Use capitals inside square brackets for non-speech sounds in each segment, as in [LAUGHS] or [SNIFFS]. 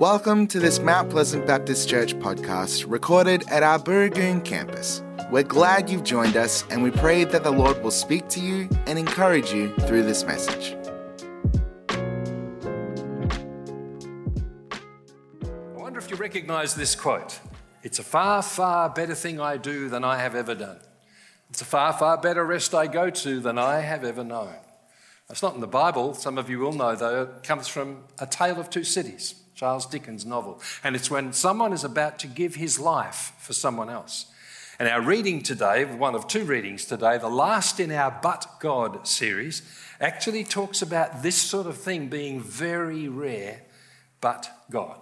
Welcome to this Mount Pleasant Baptist Church podcast recorded at our Burragoon campus. We're glad you've joined us and we pray that the Lord will speak to you and encourage you through this message. I wonder if you recognize this quote. It's a far, far better thing I do than I have ever done. It's a far, far better rest I go to than I have ever known. It's not in the Bible. Some of you will know, though. It comes from A Tale of Two Cities. Charles Dickens' novel. And it's when someone is about to give his life for someone else. And our reading today, one of two readings today, the last in our But God series, actually talks about this sort of thing being very rare, but God.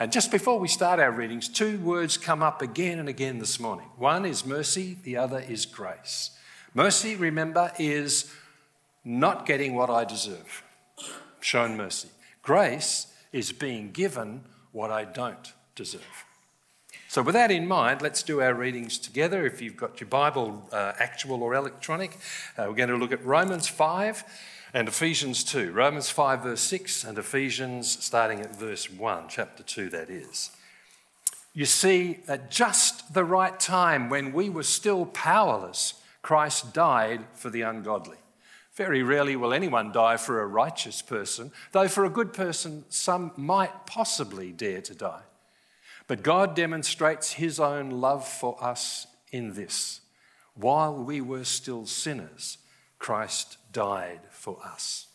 And just before we start our readings, two words come up again and again this morning. One is mercy, the other is grace. Mercy, remember, is not getting what I deserve, shown mercy. Grace is being given what I don't deserve. So, with that in mind, let's do our readings together. If you've got your Bible, uh, actual or electronic, uh, we're going to look at Romans 5 and Ephesians 2. Romans 5, verse 6, and Ephesians starting at verse 1, chapter 2, that is. You see, at just the right time, when we were still powerless, Christ died for the ungodly. Very rarely will anyone die for a righteous person, though for a good person, some might possibly dare to die. But God demonstrates his own love for us in this while we were still sinners, Christ died for us.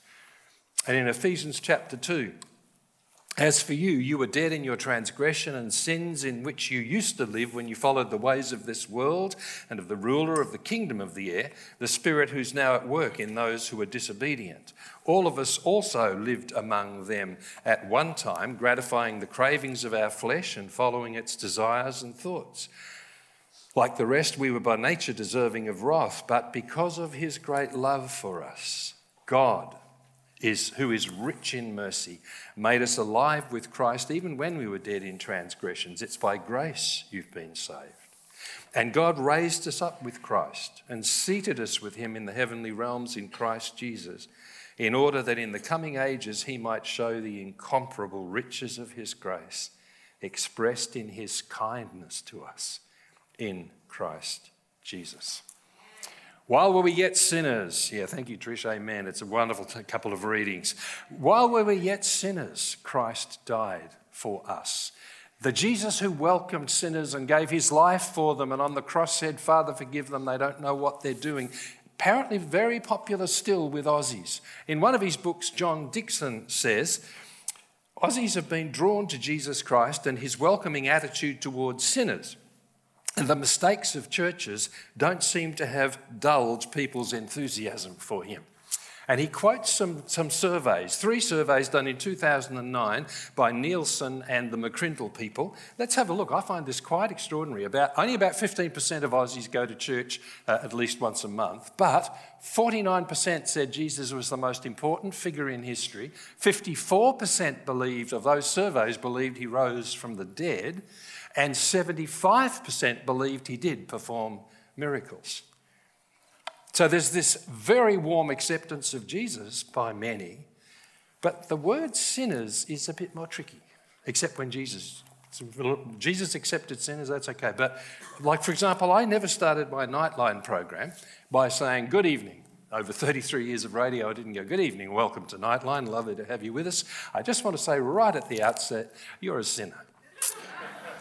And in Ephesians chapter 2, as for you, you were dead in your transgression and sins in which you used to live when you followed the ways of this world and of the ruler of the kingdom of the air, the Spirit who's now at work in those who are disobedient. All of us also lived among them at one time, gratifying the cravings of our flesh and following its desires and thoughts. Like the rest, we were by nature deserving of wrath, but because of his great love for us, God, is, who is rich in mercy, made us alive with Christ even when we were dead in transgressions. It's by grace you've been saved. And God raised us up with Christ and seated us with him in the heavenly realms in Christ Jesus, in order that in the coming ages he might show the incomparable riches of his grace expressed in his kindness to us in Christ Jesus. While we were yet sinners, yeah, thank you, Trish, amen. It's a wonderful t- couple of readings. While we were yet sinners, Christ died for us. The Jesus who welcomed sinners and gave his life for them and on the cross said, Father, forgive them, they don't know what they're doing. Apparently, very popular still with Aussies. In one of his books, John Dickson says, Aussies have been drawn to Jesus Christ and his welcoming attitude towards sinners the mistakes of churches don't seem to have dulled people's enthusiasm for him. And he quotes some, some surveys, three surveys done in 2009 by Nielsen and the McCrindle people. Let's have a look. I find this quite extraordinary. About, only about 15% of Aussies go to church uh, at least once a month, but 49% said Jesus was the most important figure in history. 54% believed, of those surveys, believed he rose from the dead and 75% believed he did perform miracles. So there's this very warm acceptance of Jesus by many, but the word sinners is a bit more tricky, except when Jesus Jesus accepted sinners, that's okay. But, like, for example, I never started my Nightline program by saying, Good evening. Over 33 years of radio, I didn't go, Good evening, welcome to Nightline, lovely to have you with us. I just want to say right at the outset, you're a sinner.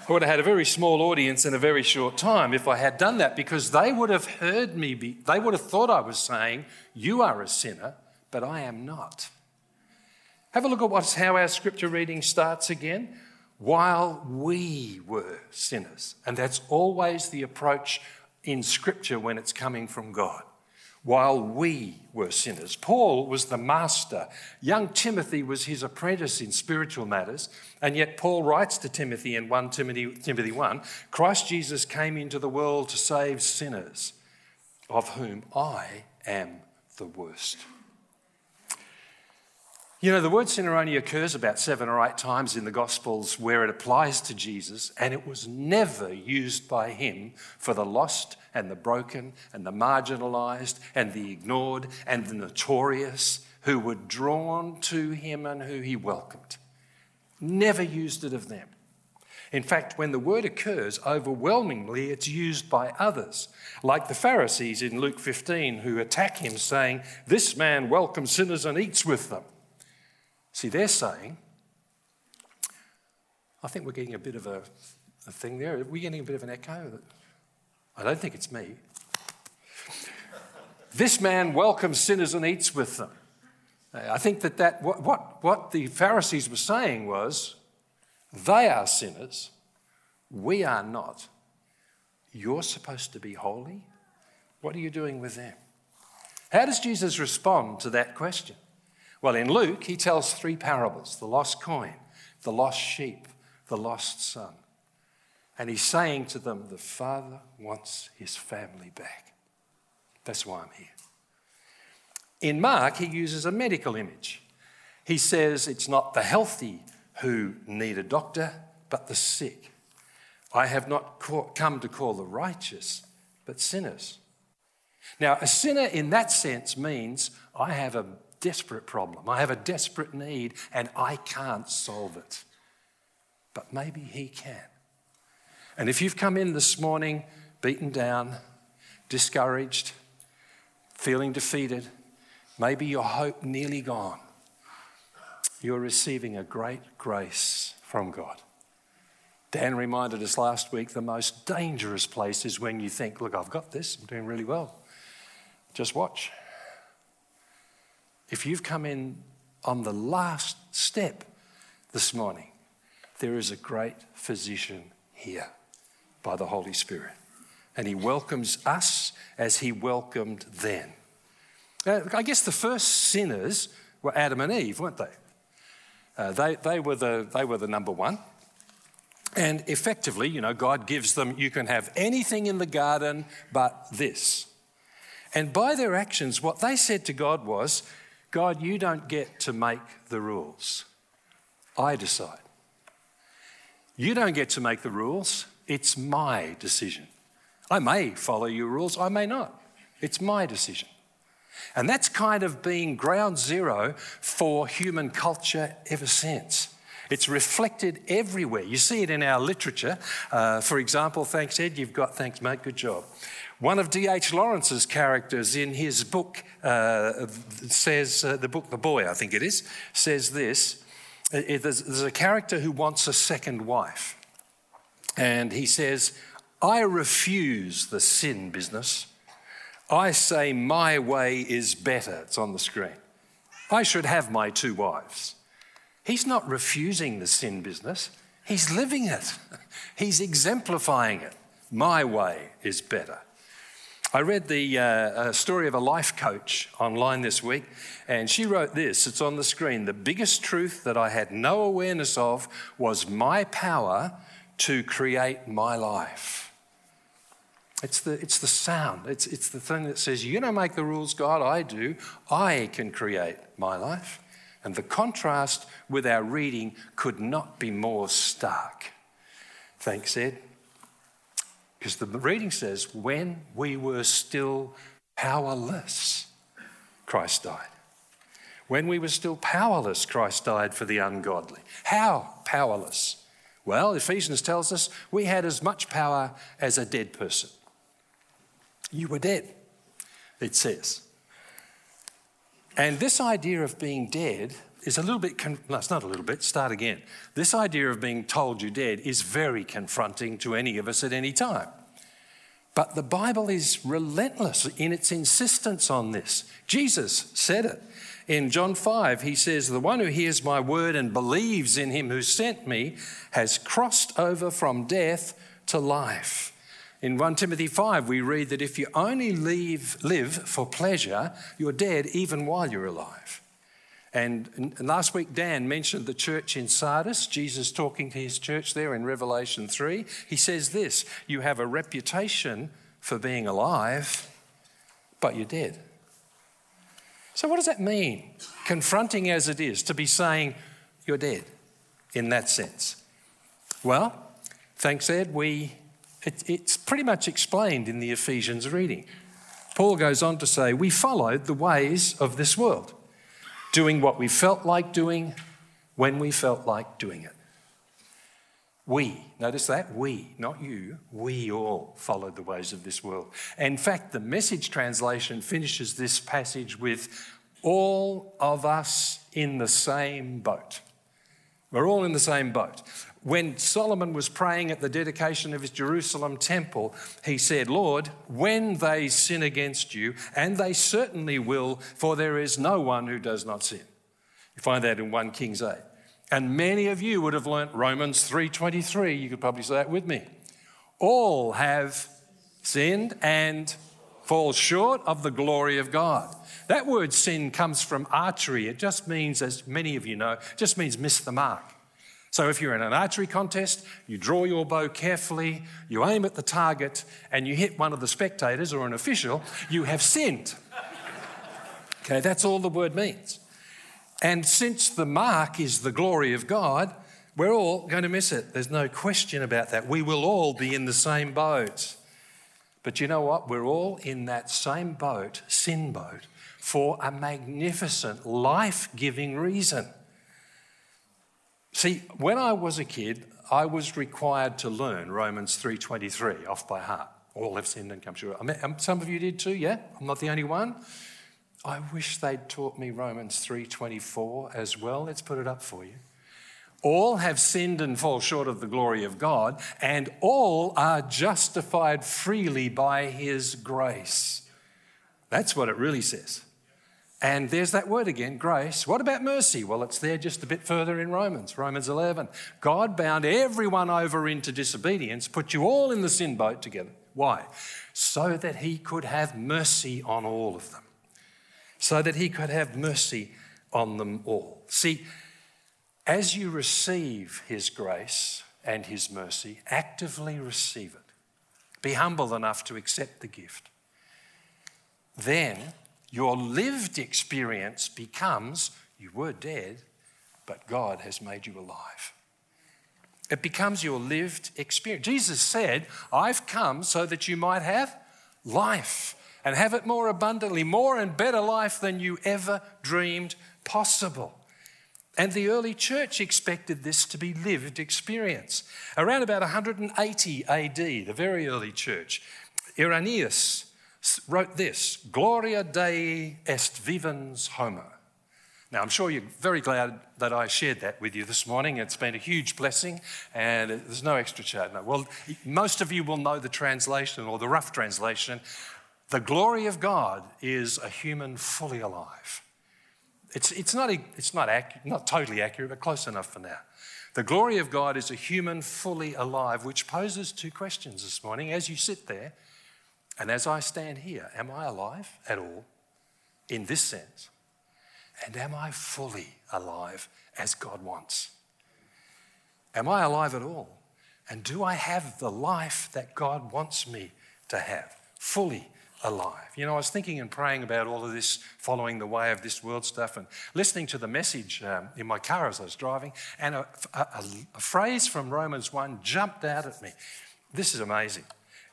I would have had a very small audience in a very short time if I had done that because they would have heard me, be, they would have thought I was saying, You are a sinner, but I am not. Have a look at what's, how our scripture reading starts again. While we were sinners. And that's always the approach in scripture when it's coming from God while we were sinners. Paul was the master. Young Timothy was his apprentice in spiritual matters. And yet, Paul writes to Timothy in 1 Timothy, Timothy 1 Christ Jesus came into the world to save sinners, of whom I am the worst. You know, the word sinner only occurs about seven or eight times in the Gospels where it applies to Jesus, and it was never used by him for the lost and the broken and the marginalized and the ignored and the notorious who were drawn to him and who he welcomed. never used it of them. In fact, when the word occurs, overwhelmingly it's used by others, like the Pharisees in Luke 15 who attack him, saying, This man welcomes sinners and eats with them. See, they're saying, I think we're getting a bit of a, a thing there. Are we getting a bit of an echo? I don't think it's me. this man welcomes sinners and eats with them. I think that, that what, what, what the Pharisees were saying was, they are sinners, we are not. You're supposed to be holy. What are you doing with them? How does Jesus respond to that question? Well, in Luke, he tells three parables the lost coin, the lost sheep, the lost son. And he's saying to them, The Father wants his family back. That's why I'm here. In Mark, he uses a medical image. He says it's not the healthy who need a doctor, but the sick. I have not come to call the righteous, but sinners. Now, a sinner in that sense means I have a desperate problem, I have a desperate need, and I can't solve it. But maybe He can. And if you've come in this morning beaten down, discouraged, feeling defeated, maybe your hope nearly gone, you're receiving a great grace from God. Dan reminded us last week the most dangerous place is when you think, look, I've got this, I'm doing really well. Just watch. If you've come in on the last step this morning, there is a great physician here by the Holy Spirit. And he welcomes us as he welcomed them. Uh, I guess the first sinners were Adam and Eve, weren't they? Uh, they, they, were the, they were the number one. And effectively, you know, God gives them, you can have anything in the garden but this. And by their actions, what they said to God was, God, you don't get to make the rules. I decide. You don't get to make the rules. It's my decision. I may follow your rules, I may not. It's my decision. And that's kind of been ground zero for human culture ever since. It's reflected everywhere. You see it in our literature. Uh, for example, thanks, Ed, you've got, thanks, mate, good job. One of D.H. Lawrence's characters in his book uh, says, uh, the book The Boy, I think it is, says this. There's, there's a character who wants a second wife. And he says, I refuse the sin business. I say my way is better. It's on the screen. I should have my two wives. He's not refusing the sin business, he's living it, [LAUGHS] he's exemplifying it. My way is better. I read the uh, story of a life coach online this week, and she wrote this it's on the screen. The biggest truth that I had no awareness of was my power to create my life. It's the, it's the sound, it's, it's the thing that says, You don't make the rules, God, I do. I can create my life. And the contrast with our reading could not be more stark. Thanks, Ed. Because the reading says, When we were still powerless, Christ died. When we were still powerless, Christ died for the ungodly. How powerless? Well, Ephesians tells us we had as much power as a dead person. You were dead, it says. And this idea of being dead is a little bit, con- no, it's not a little bit, start again. This idea of being told you're dead is very confronting to any of us at any time. But the Bible is relentless in its insistence on this. Jesus said it. In John 5, he says, The one who hears my word and believes in him who sent me has crossed over from death to life. In 1 Timothy 5, we read that if you only leave, live for pleasure, you're dead even while you're alive. And, last week, Dan mentioned the church in Sardis, Jesus talking to his church there in Revelation 3. He says this You have a reputation for being alive, but you're dead. So, what does that mean? Confronting as it is, to be saying you're dead in that sense. Well, thanks, Ed, we, it, it's pretty much explained in the Ephesians reading. Paul goes on to say, We followed the ways of this world, doing what we felt like doing, when we felt like doing it. We, notice that? We, not you, we all followed the ways of this world. In fact, the message translation finishes this passage with all of us in the same boat. We're all in the same boat. When Solomon was praying at the dedication of his Jerusalem temple, he said, Lord, when they sin against you, and they certainly will, for there is no one who does not sin. You find that in 1 Kings 8. And many of you would have learnt Romans 3:23. You could probably say that with me. All have sinned and fall short of the glory of God. That word sin comes from archery. It just means, as many of you know, just means miss the mark. So if you're in an archery contest, you draw your bow carefully, you aim at the target, and you hit one of the spectators or an official, you have sinned. Okay, that's all the word means. And since the mark is the glory of God, we're all going to miss it. There's no question about that. We will all be in the same boat. But you know what? We're all in that same boat, sin boat, for a magnificent, life giving reason. See, when I was a kid, I was required to learn Romans 3:23 off by heart. All have sinned and come short. I mean, um, some of you did too, yeah? I'm not the only one. I wish they'd taught me Romans 3:24 as well. Let's put it up for you. All have sinned and fall short of the glory of God, and all are justified freely by his grace. That's what it really says. And there's that word again, grace. What about mercy? Well, it's there just a bit further in Romans, Romans 11. God bound everyone over into disobedience, put you all in the sin boat together. Why? So that he could have mercy on all of them so that he could have mercy on them all. See, as you receive his grace and his mercy, actively receive it. Be humble enough to accept the gift. Then your lived experience becomes you were dead, but God has made you alive. It becomes your lived experience. Jesus said, I've come so that you might have life and have it more abundantly, more and better life than you ever dreamed possible. And the early church expected this to be lived experience. Around about 180 AD, the very early church, Irenaeus wrote this Gloria Dei est vivens homo. Now, I'm sure you're very glad that I shared that with you this morning. It's been a huge blessing, and there's no extra charge. No. Well, most of you will know the translation or the rough translation the glory of God is a human fully alive. It's, it's, not, it's not, accurate, not totally accurate, but close enough for now. The glory of God is a human fully alive, which poses two questions this morning as you sit there and as I stand here. Am I alive at all in this sense? And am I fully alive as God wants? Am I alive at all? And do I have the life that God wants me to have fully alive. You know, I was thinking and praying about all of this, following the way of this world stuff, and listening to the message um, in my car as I was driving, and a, a, a phrase from Romans 1 jumped out at me. This is amazing.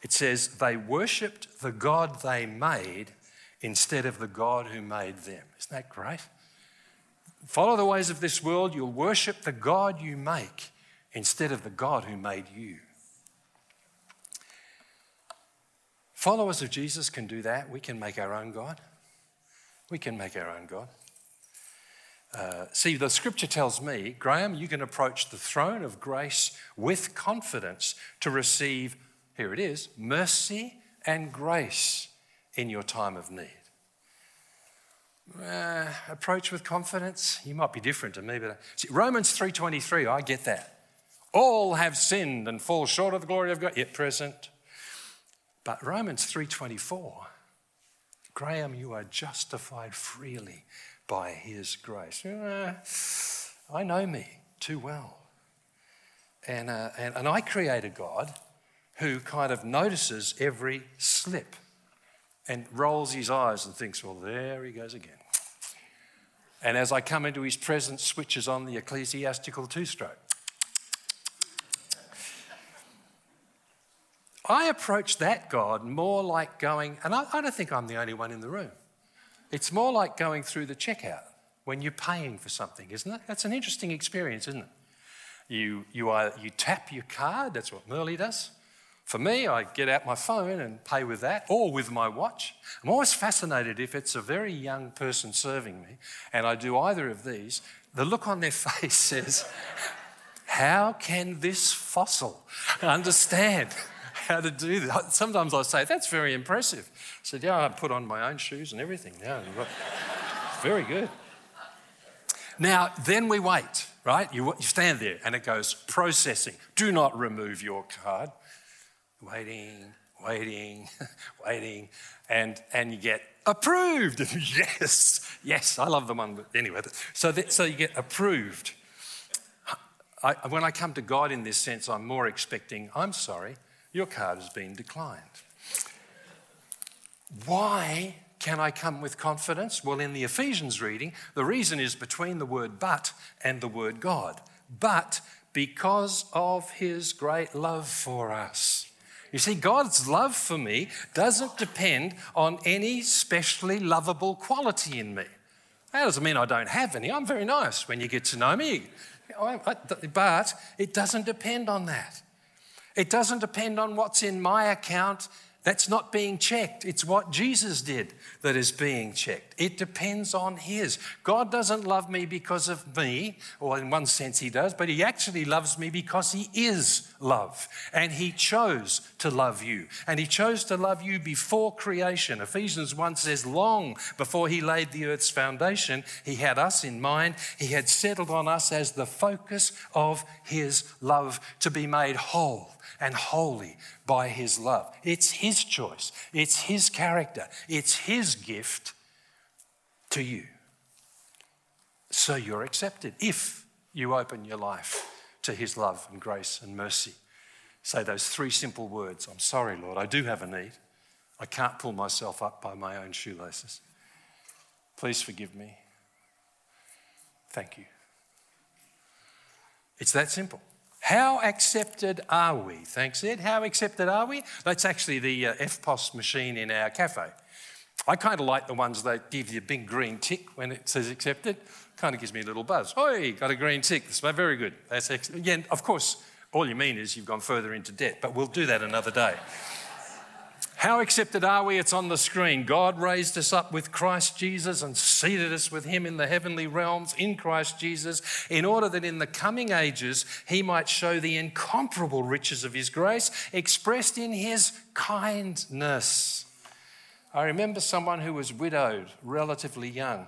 It says, They worshipped the God they made instead of the God who made them. Isn't that great? Follow the ways of this world, you'll worship the God you make instead of the God who made you. Followers of Jesus can do that. We can make our own God. We can make our own God. Uh, see, the scripture tells me, Graham, you can approach the throne of grace with confidence to receive, here it is, mercy and grace in your time of need. Uh, approach with confidence. You might be different to me, but see, Romans 3:23, I get that. All have sinned and fall short of the glory of God, yet present but Romans 3:24, Graham, you are justified freely by his grace. Uh, I know me too well. And, uh, and, and I create a God who kind of notices every slip and rolls his eyes and thinks, well, there he goes again. And as I come into his presence, switches on the ecclesiastical two stroke. I approach that God more like going, and I, I, don't think I'm the only one in the room. It's more like going through the checkout when you're paying for something, isn't it? That's an interesting experience, isn't it? You, you, are, you tap your card, that's what Merle does. For me, I get out my phone and pay with that or with my watch. I'm always fascinated if it's a very young person serving me and I do either of these, the look on their [LAUGHS] face says, How can this fossil understand how to do that? Sometimes I say, That's very impressive. I said, Yeah, I put on my own shoes and everything now. very good. Now, then we wait, right? You, you stand there and it goes processing. Do not remove your card. Waiting, waiting, [LAUGHS] waiting, and, and you get approved. [LAUGHS] yes, yes, I love the one. But anyway, so, that, so you get approved. I, when I come to God in this sense, I'm more expecting, I'm sorry, your card has been declined. Why can I come with confidence? Well, in the Ephesians reading, the reason is between the word but and the word God. But because of his great love for us. You see, God's love for me doesn't depend on any specially lovable quality in me. That doesn't mean I don't have any. I'm very nice when you get to know me. But it doesn't depend on that. It doesn't depend on what's in my account that's not being checked. It's what Jesus did that is being checked. It depends on His. God doesn't love me because of me, or in one sense He does, but He actually loves me because He is love. And He chose to love you. And He chose to love you before creation. Ephesians 1 says, long before He laid the earth's foundation, He had us in mind. He had settled on us as the focus of His love to be made whole and holy by His love. It's His choice, it's His character, it's His gift to you. So you're accepted if you open your life to His love and grace and mercy. Say those three simple words I'm sorry, Lord, I do have a need. I can't pull myself up by my own shoelaces. Please forgive me. Thank you. It's that simple. How accepted are we? Thanks, Ed. How accepted are we? That's actually the uh, EFTPOS machine in our cafe. I kind of like the ones that give you a big green tick when it says accepted. Kind of gives me a little buzz. Oh, got a green tick. That's very good. That's ex- Again, of course, all you mean is you've gone further into debt, but we'll do that another day. How accepted are we? It's on the screen. God raised us up with Christ Jesus and seated us with him in the heavenly realms in Christ Jesus, in order that in the coming ages he might show the incomparable riches of his grace expressed in his kindness. I remember someone who was widowed, relatively young,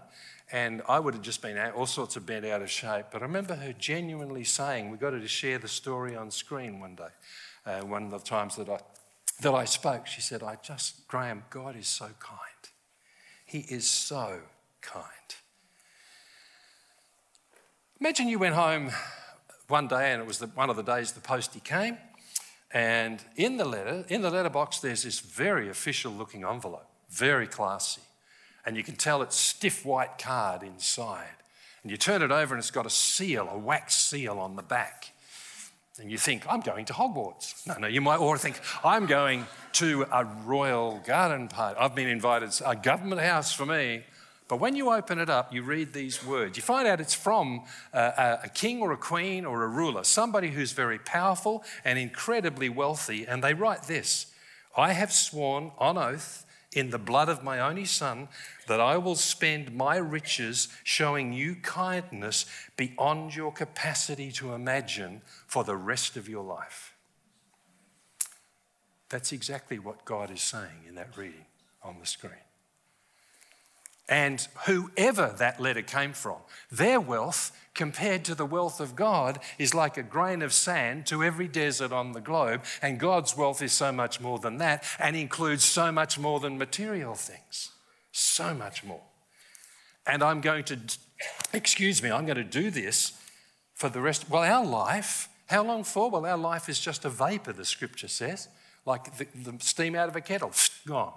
and I would have just been all sorts of bent out of shape. But I remember her genuinely saying, We got her to share the story on screen one day, uh, one of the times that I that I spoke, she said, I just, Graham, God is so kind. He is so kind. Imagine you went home one day and it was the, one of the days the postie came, and in the letter, in the letterbox, there's this very official looking envelope, very classy. And you can tell it's stiff white card inside. And you turn it over and it's got a seal, a wax seal on the back and you think, I'm going to Hogwarts. No, no, you might or think, I'm going to a royal garden party. I've been invited, a government house for me. But when you open it up, you read these words. You find out it's from uh, a, a king or a queen or a ruler, somebody who's very powerful and incredibly wealthy. And they write this I have sworn on oath in the blood of my only Son that I will spend my riches showing you kindness beyond your capacity to imagine for the rest of your life. That's exactly what God is saying in that reading on the screen. And whoever that letter came from, their wealth compared to the wealth of God is like a grain of sand to every desert on the globe. And God's wealth is so much more than that and includes so much more than material things. So much more. And I'm going to, excuse me, I'm going to do this for the rest. Well, our life, how long for? Well, our life is just a vapor, the scripture says, like the, the steam out of a kettle, [SNIFFS] gone.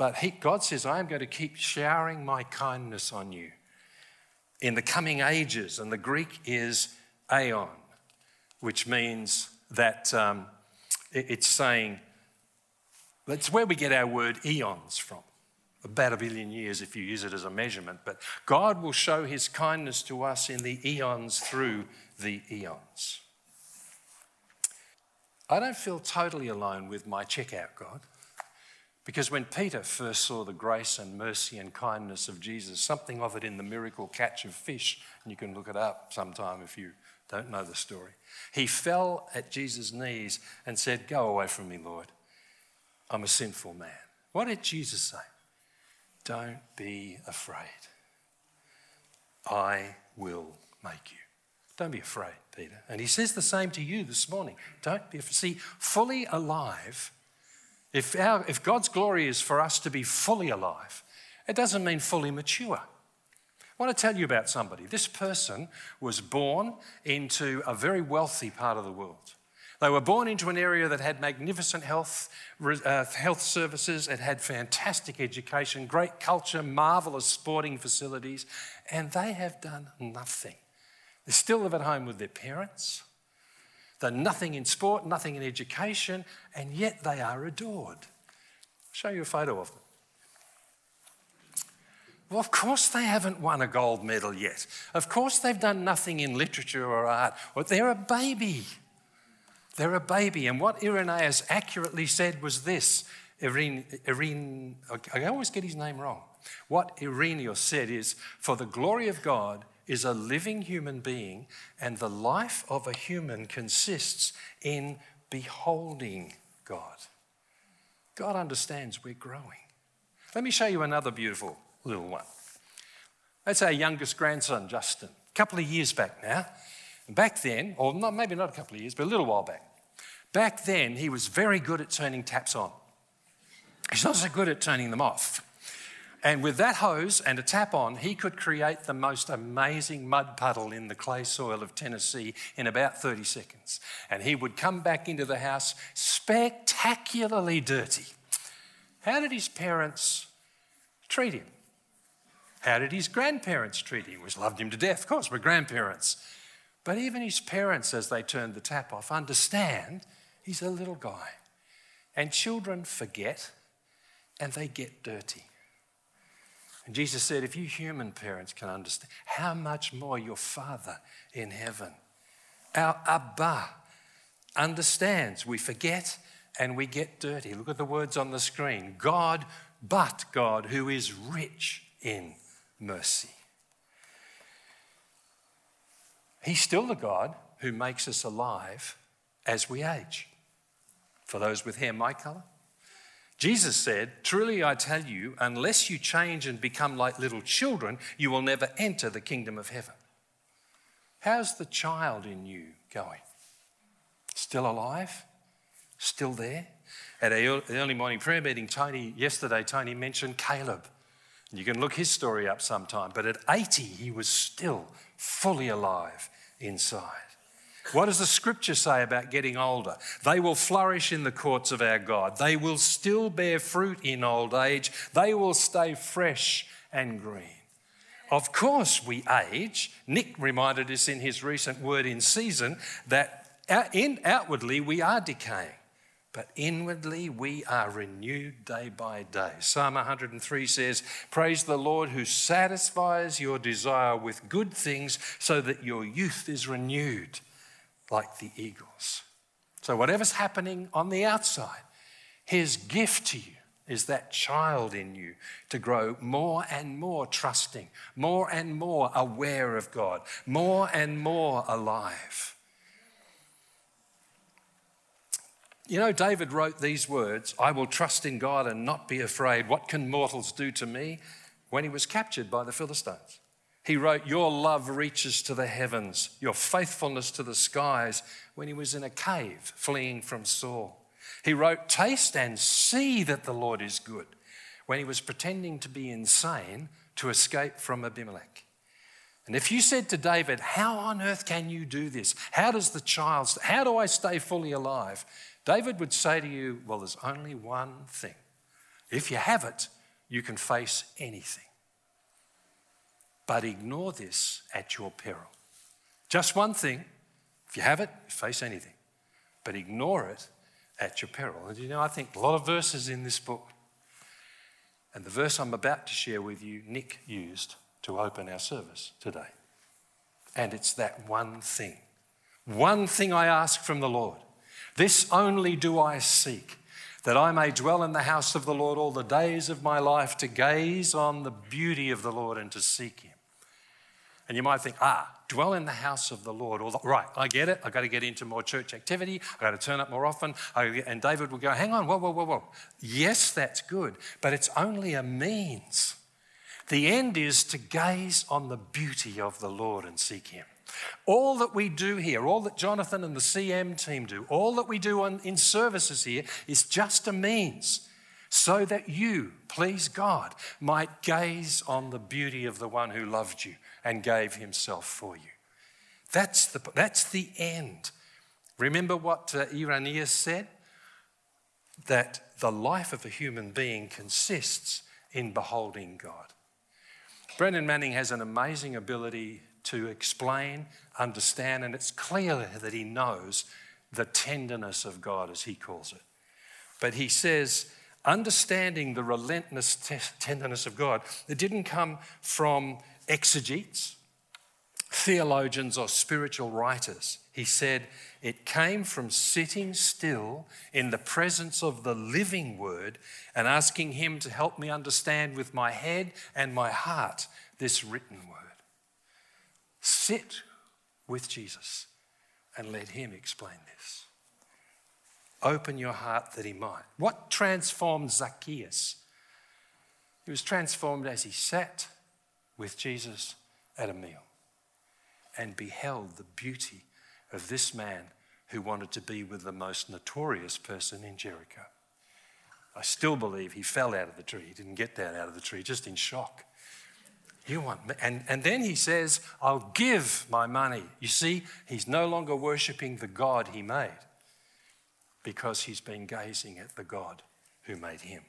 But he, God says, I am going to keep showering my kindness on you in the coming ages. And the Greek is aeon, which means that um, it, it's saying, that's where we get our word eons from. about a billion years if you use it as a measurement, but God will show his kindness to us in the eons through the eons. I don't feel totally alone with my checkout, God. Because when Peter first saw the grace and mercy and kindness of Jesus, something of it in the miracle catch of fish, and you can look it up sometime if you don't know the story, he fell at Jesus' knees and said, Go away from me, Lord. I'm a sinful man. What did Jesus say? Don't be afraid. I will make you. Don't be afraid, Peter. And he says the same to you this morning. Don't be afraid. See, fully alive, if, our, if God's glory is for us to be fully alive, it doesn't mean fully mature. I want to tell you about somebody. This person was born into a very wealthy part of the world. They were born into an area that had magnificent health, uh, health services, it had fantastic education, great culture, marvelous sporting facilities, and they have done nothing. They still live at home with their parents. They're nothing in sport, nothing in education, and yet they are adored. I'll show you a photo of them. Well, of course, they haven't won a gold medal yet. Of course, they've done nothing in literature or art. Well, they're a baby. They're a baby. And what Irenaeus accurately said was this Irene, Irene, I always get his name wrong. What Irenaeus said is, For the glory of God is a living human being, and the life of a human consists in beholding God. God understands we're growing. Let me show you another beautiful little one. That's our youngest grandson, Justin. A couple of years back now. Back then, or not, maybe not a couple of years, but a little while back, Back then, he was very good at turning taps on. He's not so good at turning them off. And with that hose and a tap on, he could create the most amazing mud puddle in the clay soil of Tennessee in about 30 seconds. And he would come back into the house spectacularly dirty. How did his parents treat him? How did his grandparents treat him? We loved him to death, of course, we're grandparents. But even his parents, as they turned the tap off, understand He's a little guy. And children forget and they get dirty. And Jesus said, if you human parents can understand, how much more your Father in heaven, our Abba, understands. We forget and we get dirty. Look at the words on the screen God, but God, who is rich in mercy. He's still the God who makes us alive as we age for those with hair my color? Jesus said, Truly I tell you, unless you change and become like little children, you will never enter the kingdom of heaven. How's the child in you going? Still alive? Still there? At our early morning prayer meeting, Tony, yesterday, Tony mentioned Caleb. You can look his story up sometime, but at 80, he was still fully alive inside. What does the scripture say about getting older? They will flourish in the courts of our God. They will still bear fruit in old age. They will stay fresh and green. Of course, we age. Nick reminded us in his recent word in season that outwardly we are decaying, but inwardly we are renewed day by day. Psalm 103 says, Praise the Lord who satisfies your desire with good things so that your youth is renewed like the eagles. So, whatever's happening on the outside, his gift to you is that child in you to grow more and more trusting, more and more aware of God, more and more alive. You know, David wrote these words I will trust in God and not be afraid. What can mortals do to me? when he was captured by the Philistines. He wrote, Your love reaches to the heavens, your faithfulness to the skies, when he was in a cave fleeing from Saul. He wrote, Taste and see that the Lord is good, when he was pretending to be insane to escape from Abimelech. And if you said to David, How on earth can you do this? How does the child, how do I stay fully alive? David would say to you, Well, there's only one thing. If you have it, you can face anything. But ignore this at your peril. Just one thing. If you have it, face anything. But ignore it at your peril. And you know, I think a lot of verses in this book. And the verse I'm about to share with you, Nick used to open our service today. And it's that one thing. One thing I ask from the Lord. This only do I seek, that I may dwell in the house of the Lord all the days of my life, to gaze on the beauty of the Lord and to seek Him. And you might think, ah, dwell in the house of the Lord. The, right, I get it. I've got to get into more church activity. I've got to turn up more often. And David would go, hang on, whoa, whoa, whoa, whoa. Yes, that's good, but it's only a means. The end is to gaze on the beauty of the Lord and seek Him. All that we do here, all that Jonathan and the CM team do, all that we do in services here is just a means so that you, please God, might gaze on the beauty of the one who loved you and gave himself for you. That's the, that's the end. Remember what uh, Irenaeus said? That the life of a human being consists in beholding God. Brennan Manning has an amazing ability to explain, understand, and it's clear that he knows the tenderness of God, as he calls it. But he says, understanding the relentless t- tenderness of God, it didn't come from exegetes, theologians, or spiritual writers. He said it came from sitting still in the presence of the living word and asking Him to help me understand with my head and my heart this written word. Sit with Jesus and let Him explain this. Open your heart that He might. What transformed Zacchaeus? He was transformed as he sat with Jesus at a meal and beheld the beauty of this man who wanted to be with the most notorious person in Jericho. I still believe he fell out of the tree. He didn't get down out of the tree, just in shock. You want me? And, and then he says, I'll give my money. You see, he's no longer worshipping the God he made because he's been gazing at the God who made him.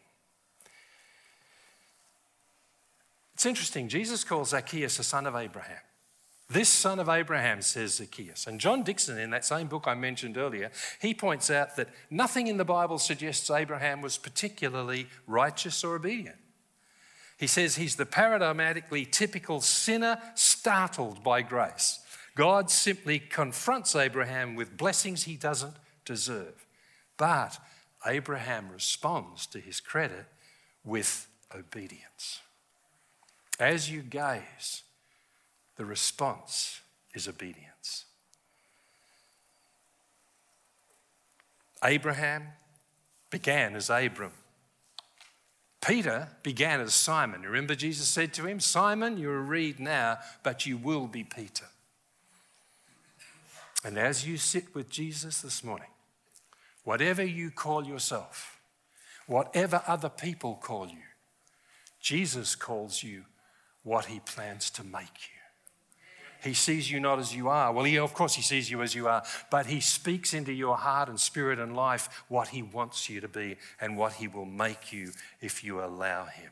It's interesting, Jesus calls Zacchaeus a son of Abraham. This son of Abraham, says Zacchaeus. And John Dickson, in that same book I mentioned earlier, he points out that nothing in the Bible suggests Abraham was particularly righteous or obedient. He says he's the paradigmatically typical sinner startled by grace. God simply confronts Abraham with blessings he doesn't deserve. But Abraham responds to his credit with obedience. As you gaze, the response is obedience. Abraham began as Abram. Peter began as Simon. Remember, Jesus said to him, Simon, you're a reed now, but you will be Peter. And as you sit with Jesus this morning, whatever you call yourself, whatever other people call you, Jesus calls you what he plans to make you. He sees you not as you are. Well, he, of course, he sees you as you are, but he speaks into your heart and spirit and life what he wants you to be and what he will make you if you allow him.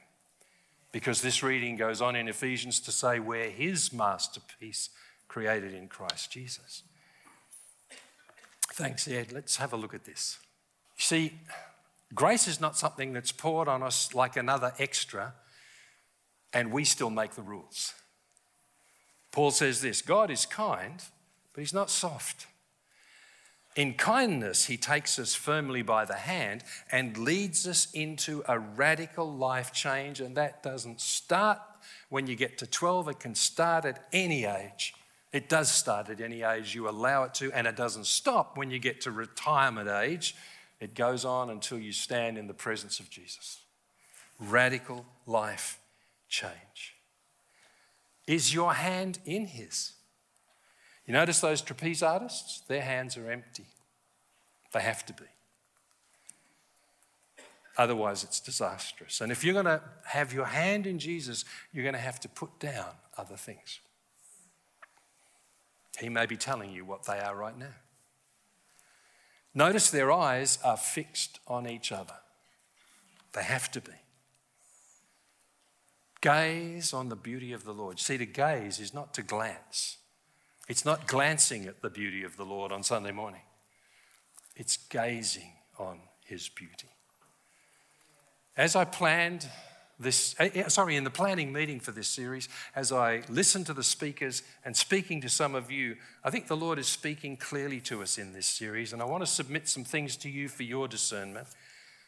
Because this reading goes on in Ephesians to say, we're his masterpiece created in Christ Jesus. Thanks, Ed. Let's have a look at this. You see, grace is not something that's poured on us like another extra, and we still make the rules. Paul says this God is kind, but he's not soft. In kindness, he takes us firmly by the hand and leads us into a radical life change. And that doesn't start when you get to 12, it can start at any age. It does start at any age you allow it to, and it doesn't stop when you get to retirement age. It goes on until you stand in the presence of Jesus. Radical life change. Is your hand in His? You notice those trapeze artists? Their hands are empty. They have to be. Otherwise, it's disastrous. And if you're going to have your hand in Jesus, you're going to have to put down other things. He may be telling you what they are right now. Notice their eyes are fixed on each other. They have to be. Gaze on the beauty of the Lord. See, to gaze is not to glance. It's not glancing at the beauty of the Lord on Sunday morning, it's gazing on his beauty. As I planned this, eh, eh, sorry, in the planning meeting for this series, as I listen to the speakers and speaking to some of you, I think the Lord is speaking clearly to us in this series, and I want to submit some things to you for your discernment.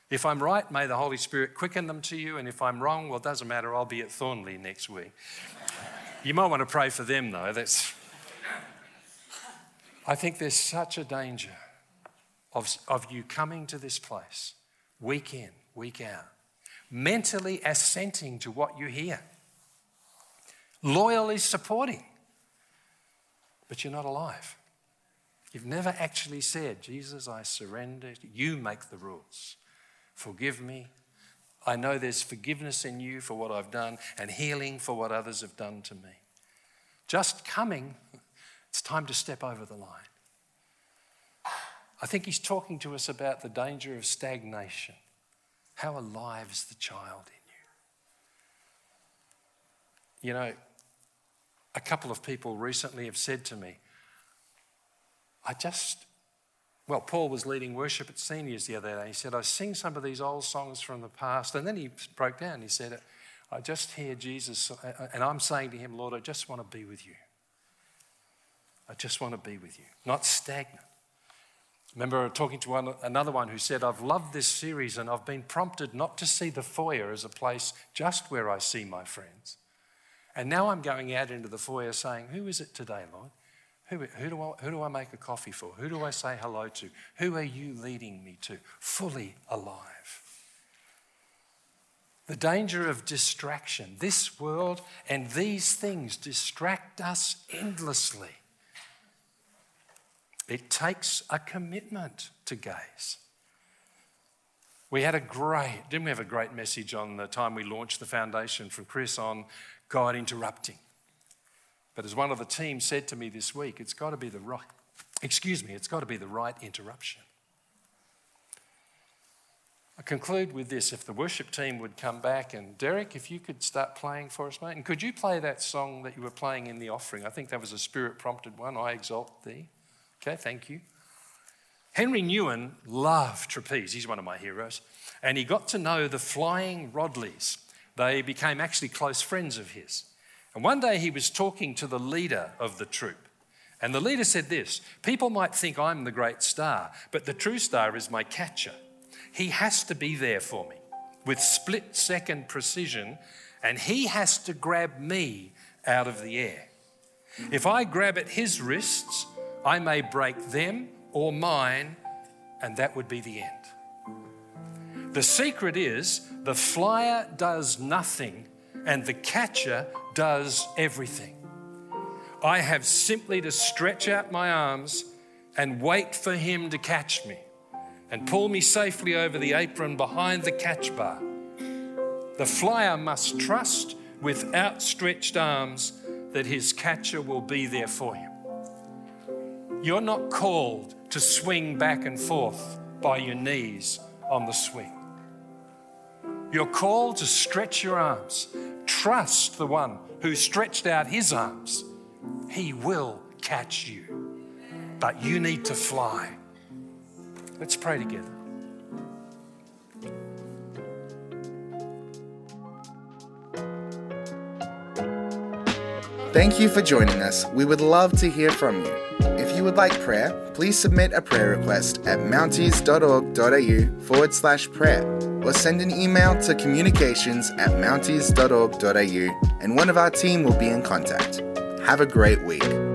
If I'm right, may the Holy Spirit quicken them to you, and if I'm wrong, well, it doesn't matter, I'll be at Thornley next week. You might want to pray for them, though. That's. I think there's such a danger of, of you coming to this place week in, week out, mentally assenting to what you hear, loyally supporting, but you're not alive. You've never actually said, Jesus, I surrender. You make the rules. Forgive me. I know there's forgiveness in you for what I've done and healing for what others have done to me. Just coming, it's time to step over the line. I think he's talking to us about the danger of stagnation. How alive is the child in you? You know, a couple of people recently have said to me, I just, well, Paul was leading worship at seniors the other day. He said, I sing some of these old songs from the past. And then he broke down. He said, I just hear Jesus, and I'm saying to him, Lord, I just want to be with you. I just want to be with you, not stagnant. Remember talking to one, another one who said, I've loved this series and I've been prompted not to see the foyer as a place just where I see my friends. And now I'm going out into the foyer saying, Who is it today, Lord? Who, who, do I, who do I make a coffee for? Who do I say hello to? Who are you leading me to? Fully alive. The danger of distraction. This world and these things distract us endlessly. It takes a commitment to gaze. We had a great, didn't we have a great message on the time we launched the foundation from Chris on God interrupting? But as one of the team said to me this week, it's got to be the right, excuse me, it's got to be the right interruption. I conclude with this if the worship team would come back and Derek, if you could start playing for us, mate, and could you play that song that you were playing in the offering? I think that was a spirit prompted one, I Exalt Thee. Okay, thank you. Henri Nouwen loved trapeze. He's one of my heroes. And he got to know the Flying Rodleighs. They became actually close friends of his. And one day he was talking to the leader of the troop. And the leader said this People might think I'm the great star, but the true star is my catcher. He has to be there for me with split second precision, and he has to grab me out of the air. If I grab at his wrists, I may break them or mine, and that would be the end. The secret is the flyer does nothing and the catcher does everything. I have simply to stretch out my arms and wait for him to catch me and pull me safely over the apron behind the catch bar. The flyer must trust with outstretched arms that his catcher will be there for him. You're not called to swing back and forth by your knees on the swing. You're called to stretch your arms. Trust the one who stretched out his arms. He will catch you. But you need to fly. Let's pray together. Thank you for joining us. We would love to hear from you. You would like prayer, please submit a prayer request at mounties.org.au forward slash prayer or send an email to communications at mounties.org.au and one of our team will be in contact. Have a great week.